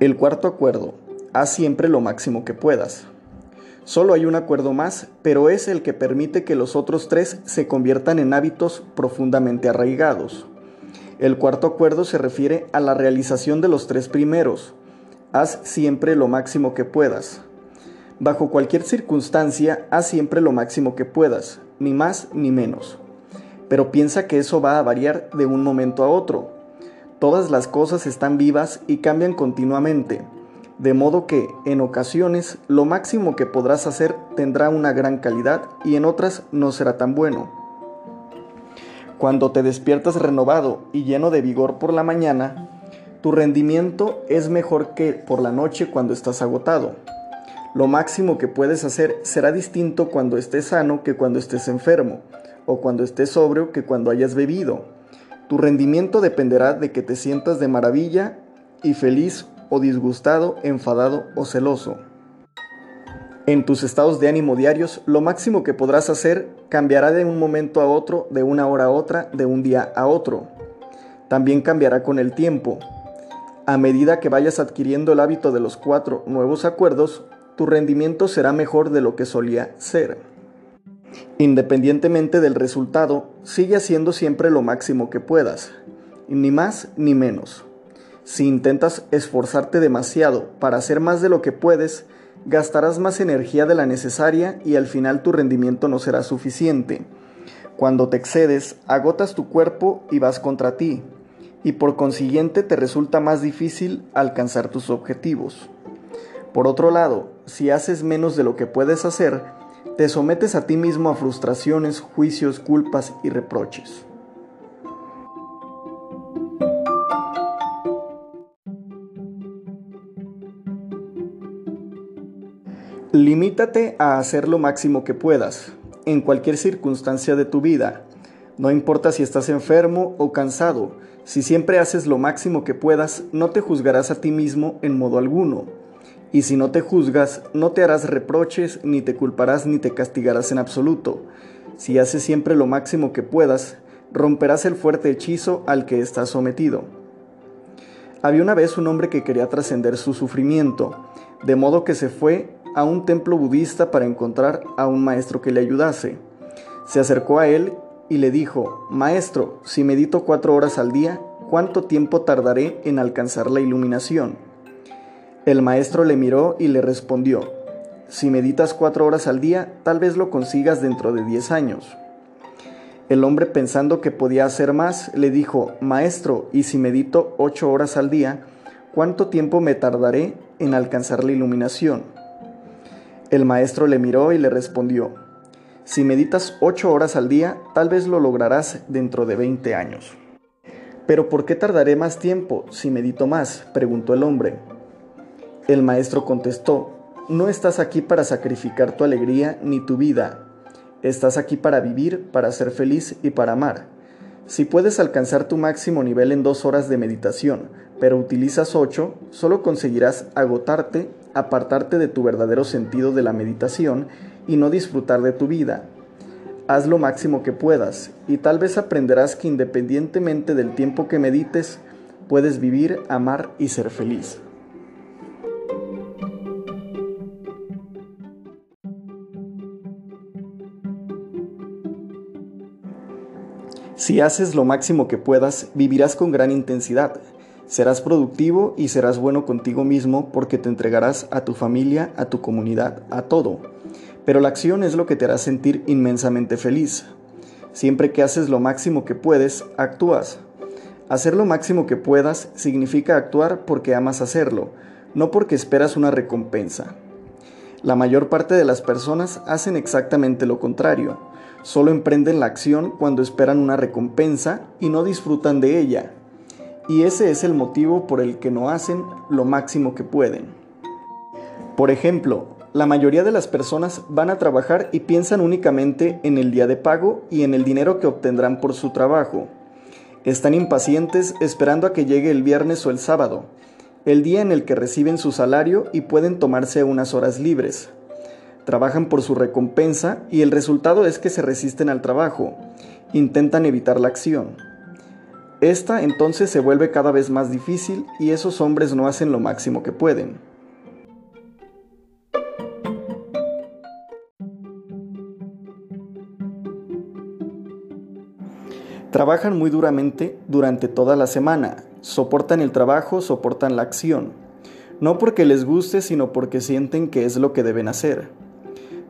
El cuarto acuerdo. Haz siempre lo máximo que puedas. Solo hay un acuerdo más, pero es el que permite que los otros tres se conviertan en hábitos profundamente arraigados. El cuarto acuerdo se refiere a la realización de los tres primeros. Haz siempre lo máximo que puedas. Bajo cualquier circunstancia, haz siempre lo máximo que puedas, ni más ni menos. Pero piensa que eso va a variar de un momento a otro. Todas las cosas están vivas y cambian continuamente, de modo que, en ocasiones, lo máximo que podrás hacer tendrá una gran calidad y en otras no será tan bueno. Cuando te despiertas renovado y lleno de vigor por la mañana, tu rendimiento es mejor que por la noche cuando estás agotado. Lo máximo que puedes hacer será distinto cuando estés sano que cuando estés enfermo, o cuando estés sobrio que cuando hayas bebido. Tu rendimiento dependerá de que te sientas de maravilla y feliz o disgustado, enfadado o celoso. En tus estados de ánimo diarios, lo máximo que podrás hacer cambiará de un momento a otro, de una hora a otra, de un día a otro. También cambiará con el tiempo. A medida que vayas adquiriendo el hábito de los cuatro nuevos acuerdos, tu rendimiento será mejor de lo que solía ser. Independientemente del resultado, sigue haciendo siempre lo máximo que puedas, ni más ni menos. Si intentas esforzarte demasiado para hacer más de lo que puedes, gastarás más energía de la necesaria y al final tu rendimiento no será suficiente. Cuando te excedes, agotas tu cuerpo y vas contra ti, y por consiguiente te resulta más difícil alcanzar tus objetivos. Por otro lado, si haces menos de lo que puedes hacer, te sometes a ti mismo a frustraciones, juicios, culpas y reproches. Limítate a hacer lo máximo que puedas, en cualquier circunstancia de tu vida. No importa si estás enfermo o cansado, si siempre haces lo máximo que puedas, no te juzgarás a ti mismo en modo alguno y si no te juzgas, no te harás reproches, ni te culparás, ni te castigarás en absoluto. Si haces siempre lo máximo que puedas, romperás el fuerte hechizo al que estás sometido. Había una vez un hombre que quería trascender su sufrimiento, de modo que se fue a un templo budista para encontrar a un maestro que le ayudase. Se acercó a él y le dijo, Maestro, si medito cuatro horas al día, ¿cuánto tiempo tardaré en alcanzar la iluminación? El maestro le miró y le respondió, si meditas cuatro horas al día, tal vez lo consigas dentro de diez años. El hombre pensando que podía hacer más, le dijo, Maestro, ¿y si medito ocho horas al día, cuánto tiempo me tardaré en alcanzar la iluminación? El maestro le miró y le respondió, Si meditas ocho horas al día, tal vez lo lograrás dentro de veinte años. Pero ¿por qué tardaré más tiempo si medito más? preguntó el hombre. El maestro contestó, no estás aquí para sacrificar tu alegría ni tu vida, estás aquí para vivir, para ser feliz y para amar. Si puedes alcanzar tu máximo nivel en dos horas de meditación, pero utilizas ocho, solo conseguirás agotarte, apartarte de tu verdadero sentido de la meditación y no disfrutar de tu vida. Haz lo máximo que puedas y tal vez aprenderás que independientemente del tiempo que medites, puedes vivir, amar y ser feliz. Si haces lo máximo que puedas, vivirás con gran intensidad. Serás productivo y serás bueno contigo mismo porque te entregarás a tu familia, a tu comunidad, a todo. Pero la acción es lo que te hará sentir inmensamente feliz. Siempre que haces lo máximo que puedes, actúas. Hacer lo máximo que puedas significa actuar porque amas hacerlo, no porque esperas una recompensa. La mayor parte de las personas hacen exactamente lo contrario Solo emprenden la acción cuando esperan una recompensa y no disfrutan de ella. Y ese es el motivo por el que no hacen lo máximo que pueden. Por ejemplo, la mayoría de las personas van a trabajar y piensan únicamente en el día de pago y en el dinero que obtendrán por su trabajo. Están impacientes esperando a que llegue el viernes o el sábado, el día en el que reciben su salario y pueden tomarse unas horas libres trabajan por su recompensa y el resultado es que se resisten al trabajo, intentan evitar la acción. Esta entonces se vuelve cada vez más difícil y esos hombres no hacen lo máximo que pueden. Trabajan muy duramente durante toda la semana, soportan el trabajo, soportan la acción, no porque les guste, sino porque sienten que es lo que deben hacer.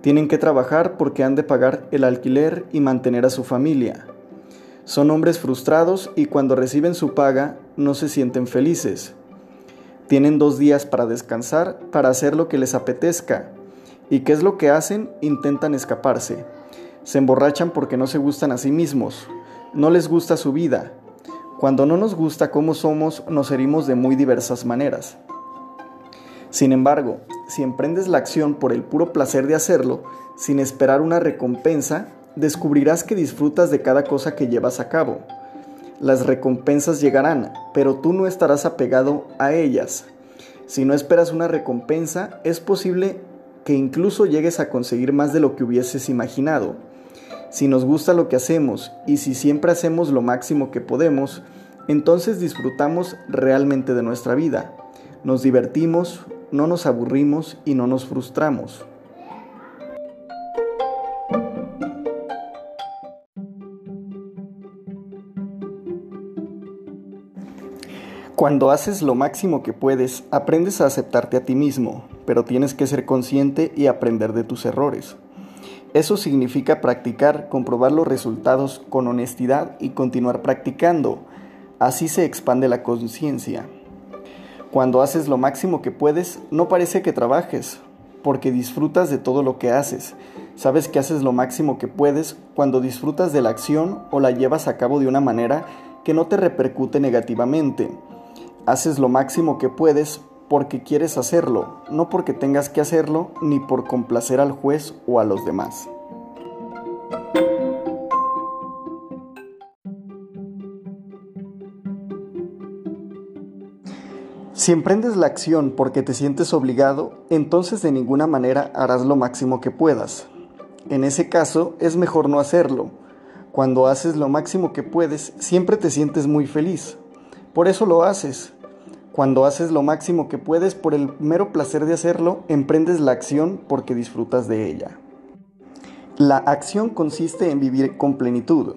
Tienen que trabajar porque han de pagar el alquiler y mantener a su familia. Son hombres frustrados y cuando reciben su paga no se sienten felices. Tienen dos días para descansar, para hacer lo que les apetezca. ¿Y qué es lo que hacen? Intentan escaparse. Se emborrachan porque no se gustan a sí mismos no les gusta su vida. Cuando no nos gusta cómo somos, nos herimos de muy diversas maneras. Sin embargo, si emprendes la acción por el puro placer de hacerlo, sin esperar una recompensa, descubrirás que disfrutas de cada cosa que llevas a cabo. Las recompensas llegarán, pero tú no estarás apegado a ellas. Si no esperas una recompensa, es posible que incluso llegues a conseguir más de lo que hubieses imaginado si nos gusta lo que hacemos y si siempre hacemos lo máximo que podemos, entonces disfrutamos realmente de nuestra vida. Nos divertimos, no nos aburrimos y no nos frustramos. Cuando haces lo máximo que puedes, aprendes a aceptarte a ti mismo, pero tienes que ser consciente y aprender de tus errores. Eso significa practicar, comprobar los resultados con honestidad y continuar practicando. Así se expande la conciencia. Cuando haces lo máximo que puedes, no parece que trabajes, porque disfrutas de todo lo que haces. Sabes que haces lo máximo que puedes cuando disfrutas de la acción o la llevas a cabo de una manera que no te repercute negativamente. Haces lo máximo que puedes porque quieres hacerlo, no porque tengas que hacerlo ni por complacer al juez o a los demás. Si emprendes la acción porque te sientes obligado, entonces de ninguna manera harás lo máximo que puedas. En ese caso, es mejor no hacerlo. Cuando haces lo máximo que puedes, siempre te sientes muy feliz. Por eso lo haces, cuando haces lo máximo que puedes por el mero placer de hacerlo, emprendes la acción porque disfrutas de ella. La acción consiste en vivir con plenitud.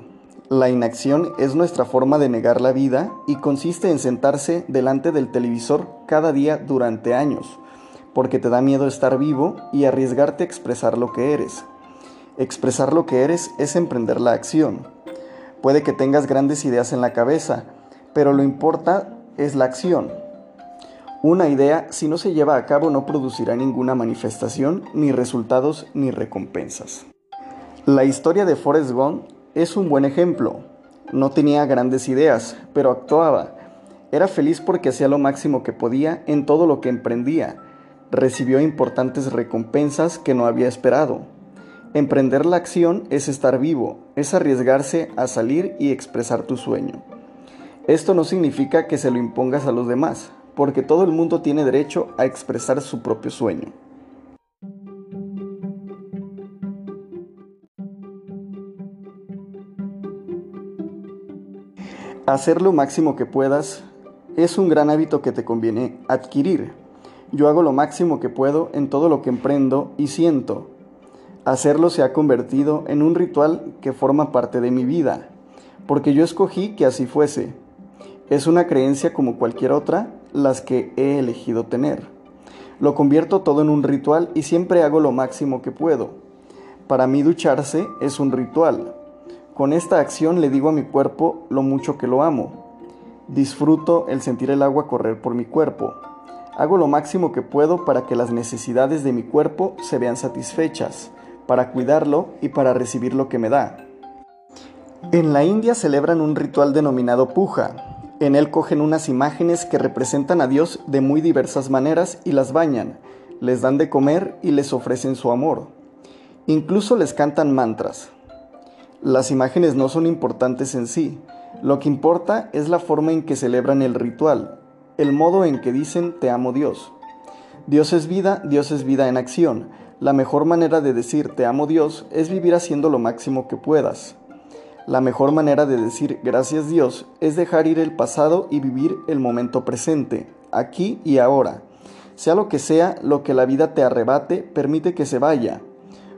La inacción es nuestra forma de negar la vida y consiste en sentarse delante del televisor cada día durante años, porque te da miedo estar vivo y arriesgarte a expresar lo que eres. Expresar lo que eres es emprender la acción. Puede que tengas grandes ideas en la cabeza, pero lo importa es la acción. Una idea, si no se lleva a cabo, no producirá ninguna manifestación, ni resultados, ni recompensas. La historia de Forrest Gump es un buen ejemplo. No tenía grandes ideas, pero actuaba. Era feliz porque hacía lo máximo que podía en todo lo que emprendía. Recibió importantes recompensas que no había esperado. Emprender la acción es estar vivo, es arriesgarse a salir y expresar tu sueño. Esto no significa que se lo impongas a los demás, porque todo el mundo tiene derecho a expresar su propio sueño. Hacer lo máximo que puedas es un gran hábito que te conviene adquirir. Yo hago lo máximo que puedo en todo lo que emprendo y siento. Hacerlo se ha convertido en un ritual que forma parte de mi vida, porque yo escogí que así fuese. Es una creencia como cualquier otra las que he elegido tener. Lo convierto todo en un ritual y siempre hago lo máximo que puedo. Para mí ducharse es un ritual. Con esta acción le digo a mi cuerpo lo mucho que lo amo. Disfruto el sentir el agua correr por mi cuerpo. Hago lo máximo que puedo para que las necesidades de mi cuerpo se vean satisfechas, para cuidarlo y para recibir lo que me da. En la India celebran un ritual denominado puja, en él cogen unas imágenes que representan a Dios de muy diversas maneras y las bañan, les dan de comer y les ofrecen su amor. Incluso les cantan mantras. Las imágenes no son importantes en sí, lo que importa es la forma en que celebran el ritual, el modo en que dicen te amo Dios. Dios es vida, Dios es vida en acción. La mejor manera de decir te amo Dios es vivir haciendo lo máximo que puedas. La mejor manera de decir gracias Dios es dejar ir el pasado y vivir el momento presente, aquí y ahora. Sea lo que sea lo que la vida te arrebate, permite que se vaya.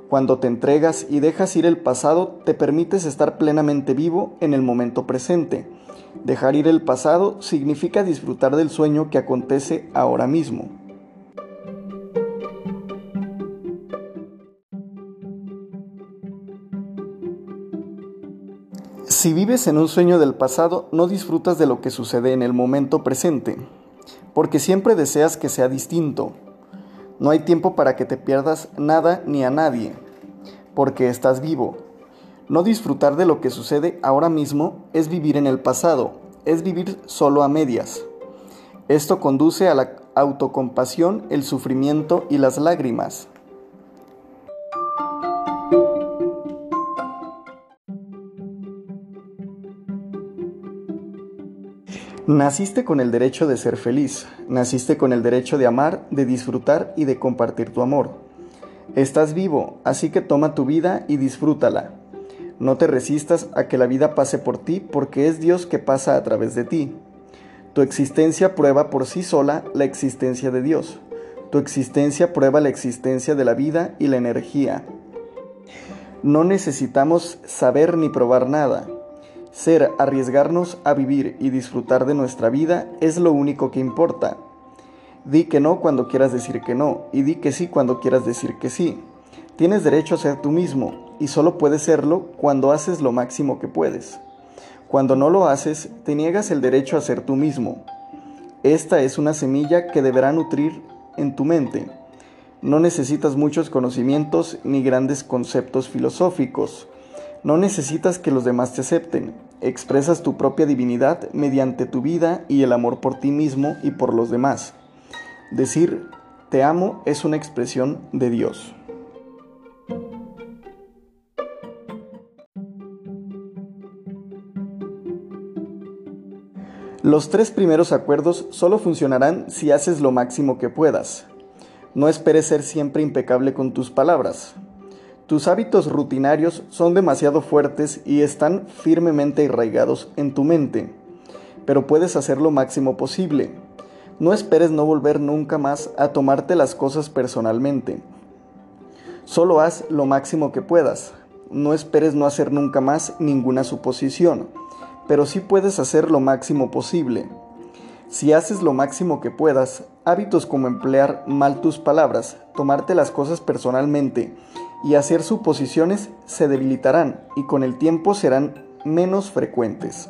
Cuando te entregas y dejas ir el pasado, te permites estar plenamente vivo en el momento presente. Dejar ir el pasado significa disfrutar del sueño que acontece ahora mismo. Si vives en un sueño del pasado, no disfrutas de lo que sucede en el momento presente, porque siempre deseas que sea distinto. No hay tiempo para que te pierdas nada ni a nadie, porque estás vivo. No disfrutar de lo que sucede ahora mismo es vivir en el pasado, es vivir solo a medias. Esto conduce a la autocompasión, el sufrimiento y las lágrimas. Naciste con el derecho de ser feliz, naciste con el derecho de amar, de disfrutar y de compartir tu amor. Estás vivo, así que toma tu vida y disfrútala. No te resistas a que la vida pase por ti porque es Dios que pasa a través de ti. Tu existencia prueba por sí sola la existencia de Dios. Tu existencia prueba la existencia de la vida y la energía. No necesitamos saber ni probar nada. Ser, arriesgarnos a vivir y disfrutar de nuestra vida es lo único que importa. Di que no cuando quieras decir que no y di que sí cuando quieras decir que sí. Tienes derecho a ser tú mismo y solo puedes serlo cuando haces lo máximo que puedes. Cuando no lo haces, te niegas el derecho a ser tú mismo. Esta es una semilla que deberá nutrir en tu mente. No necesitas muchos conocimientos ni grandes conceptos filosóficos. No necesitas que los demás te acepten. Expresas tu propia divinidad mediante tu vida y el amor por ti mismo y por los demás. Decir te amo es una expresión de Dios. Los tres primeros acuerdos solo funcionarán si haces lo máximo que puedas. No esperes ser siempre impecable con tus palabras. Tus hábitos rutinarios son demasiado fuertes y están firmemente arraigados en tu mente, pero puedes hacer lo máximo posible. No esperes no volver nunca más a tomarte las cosas personalmente. Solo haz lo máximo que puedas. No esperes no hacer nunca más ninguna suposición, pero sí puedes hacer lo máximo posible. Si haces lo máximo que puedas, hábitos como emplear mal tus palabras, tomarte las cosas personalmente y hacer suposiciones se debilitarán y con el tiempo serán menos frecuentes.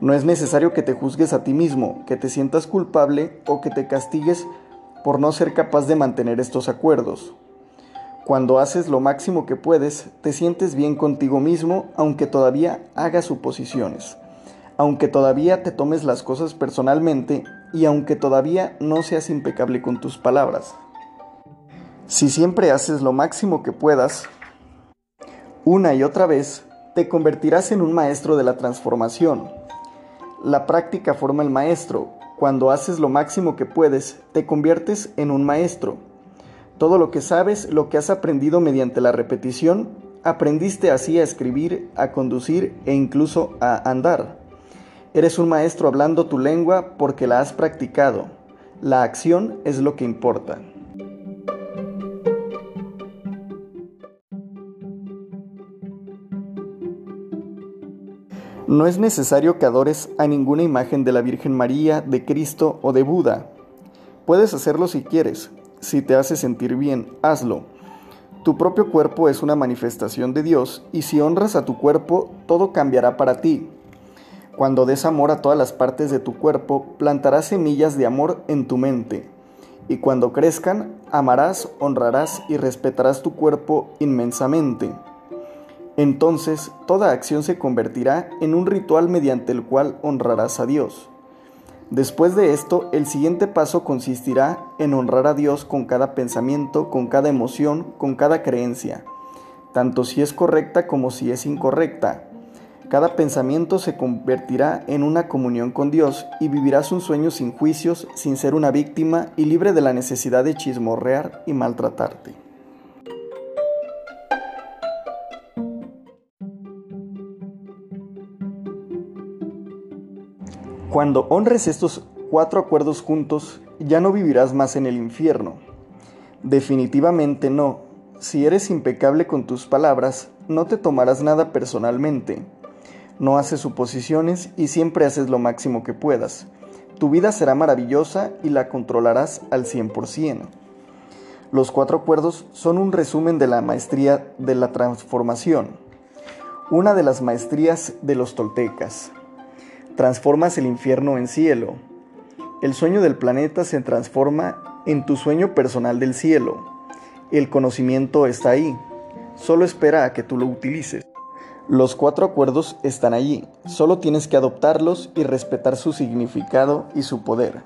No es necesario que te juzgues a ti mismo, que te sientas culpable o que te castigues por no ser capaz de mantener estos acuerdos. Cuando haces lo máximo que puedes, te sientes bien contigo mismo aunque todavía hagas suposiciones, aunque todavía te tomes las cosas personalmente y aunque todavía no seas impecable con tus palabras. Si siempre haces lo máximo que puedas, una y otra vez, te convertirás en un maestro de la transformación. La práctica forma el maestro. Cuando haces lo máximo que puedes, te conviertes en un maestro. Todo lo que sabes, lo que has aprendido mediante la repetición, aprendiste así a escribir, a conducir e incluso a andar. Eres un maestro hablando tu lengua porque la has practicado. La acción es lo que importa. No es necesario que adores a ninguna imagen de la Virgen María, de Cristo o de Buda. Puedes hacerlo si quieres. Si te hace sentir bien, hazlo. Tu propio cuerpo es una manifestación de Dios y si honras a tu cuerpo, todo cambiará para ti. Cuando des amor a todas las partes de tu cuerpo, plantarás semillas de amor en tu mente. Y cuando crezcan, amarás, honrarás y respetarás tu cuerpo inmensamente. Entonces toda acción se convertirá en un ritual mediante el cual honrarás a Dios. Después de esto, el siguiente paso consistirá en honrar a Dios con cada pensamiento, con cada emoción, con cada creencia, tanto si es correcta como si es incorrecta. Cada pensamiento se convertirá en una comunión con Dios y vivirás un sueño sin juicios, sin ser una víctima y libre de la necesidad de chismorrear y maltratarte. Cuando honres estos cuatro acuerdos juntos, ya no vivirás más en el infierno. Definitivamente no. Si eres impecable con tus palabras, no te tomarás nada personalmente. No haces suposiciones y siempre haces lo máximo que puedas. Tu vida será maravillosa y la controlarás al 100%. Los cuatro acuerdos son un resumen de la maestría de la transformación, una de las maestrías de los toltecas. Transformas el infierno en cielo. El sueño del planeta se transforma en tu sueño personal del cielo. El conocimiento está ahí, solo espera a que tú lo utilices. Los cuatro acuerdos están allí, solo tienes que adoptarlos y respetar su significado y su poder.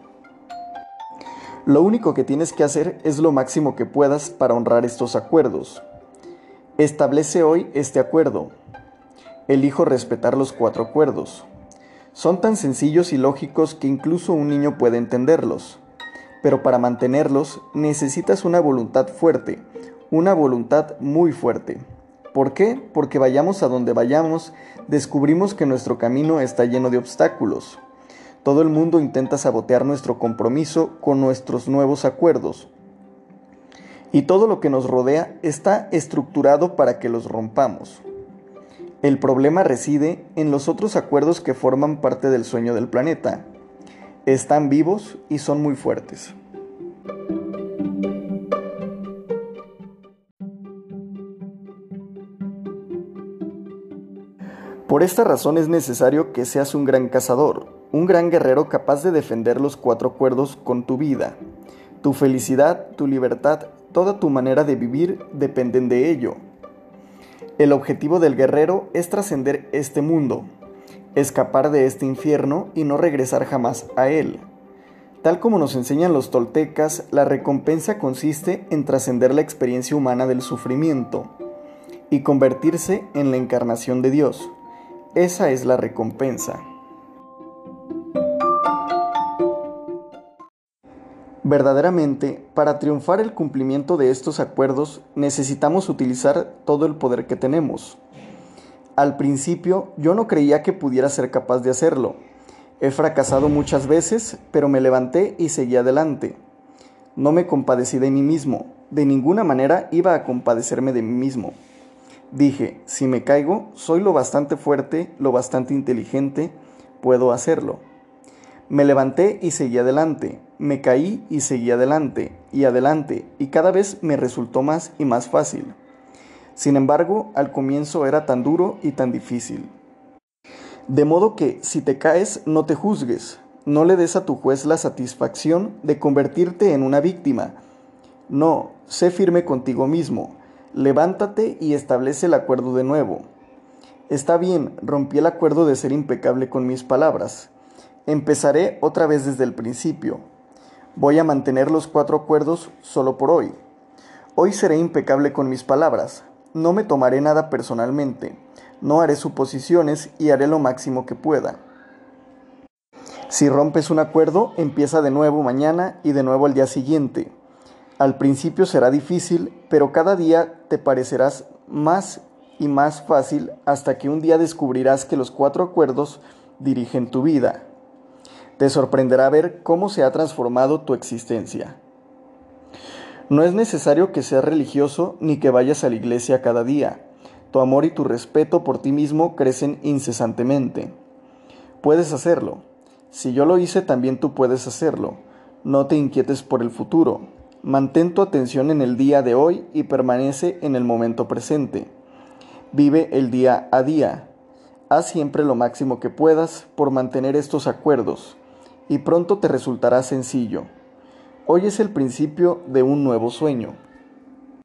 Lo único que tienes que hacer es lo máximo que puedas para honrar estos acuerdos. Establece hoy este acuerdo. Elijo respetar los cuatro acuerdos. Son tan sencillos y lógicos que incluso un niño puede entenderlos. Pero para mantenerlos necesitas una voluntad fuerte, una voluntad muy fuerte. ¿Por qué? Porque vayamos a donde vayamos, descubrimos que nuestro camino está lleno de obstáculos. Todo el mundo intenta sabotear nuestro compromiso con nuestros nuevos acuerdos. Y todo lo que nos rodea está estructurado para que los rompamos. El problema reside en los otros acuerdos que forman parte del sueño del planeta. Están vivos y son muy fuertes. Por esta razón es necesario que seas un gran cazador, un gran guerrero capaz de defender los cuatro acuerdos con tu vida. Tu felicidad, tu libertad, toda tu manera de vivir dependen de ello. El objetivo del guerrero es trascender este mundo, escapar de este infierno y no regresar jamás a él. Tal como nos enseñan los toltecas, la recompensa consiste en trascender la experiencia humana del sufrimiento y convertirse en la encarnación de Dios. Esa es la recompensa. Verdaderamente, para triunfar el cumplimiento de estos acuerdos necesitamos utilizar todo el poder que tenemos. Al principio yo no creía que pudiera ser capaz de hacerlo. He fracasado muchas veces, pero me levanté y seguí adelante. No me compadecí de mí mismo, de ninguna manera iba a compadecerme de mí mismo. Dije, si me caigo, soy lo bastante fuerte, lo bastante inteligente, puedo hacerlo. Me levanté y seguí adelante, me caí y seguí adelante, y adelante, y cada vez me resultó más y más fácil. Sin embargo, al comienzo era tan duro y tan difícil. De modo que, si te caes, no te juzgues, no le des a tu juez la satisfacción de convertirte en una víctima. No, sé firme contigo mismo, Levántate y establece el acuerdo de nuevo. Está bien, rompí el acuerdo de ser impecable con mis palabras. Empezaré otra vez desde el principio. Voy a mantener los cuatro acuerdos solo por hoy. Hoy seré impecable con mis palabras. No me tomaré nada personalmente. No haré suposiciones y haré lo máximo que pueda. Si rompes un acuerdo, empieza de nuevo mañana y de nuevo al día siguiente. Al principio será difícil, pero cada día te parecerás más y más fácil hasta que un día descubrirás que los cuatro acuerdos dirigen tu vida. Te sorprenderá ver cómo se ha transformado tu existencia. No es necesario que seas religioso ni que vayas a la iglesia cada día. Tu amor y tu respeto por ti mismo crecen incesantemente. Puedes hacerlo. Si yo lo hice, también tú puedes hacerlo. No te inquietes por el futuro. Mantén tu atención en el día de hoy y permanece en el momento presente. Vive el día a día. Haz siempre lo máximo que puedas por mantener estos acuerdos y pronto te resultará sencillo. Hoy es el principio de un nuevo sueño.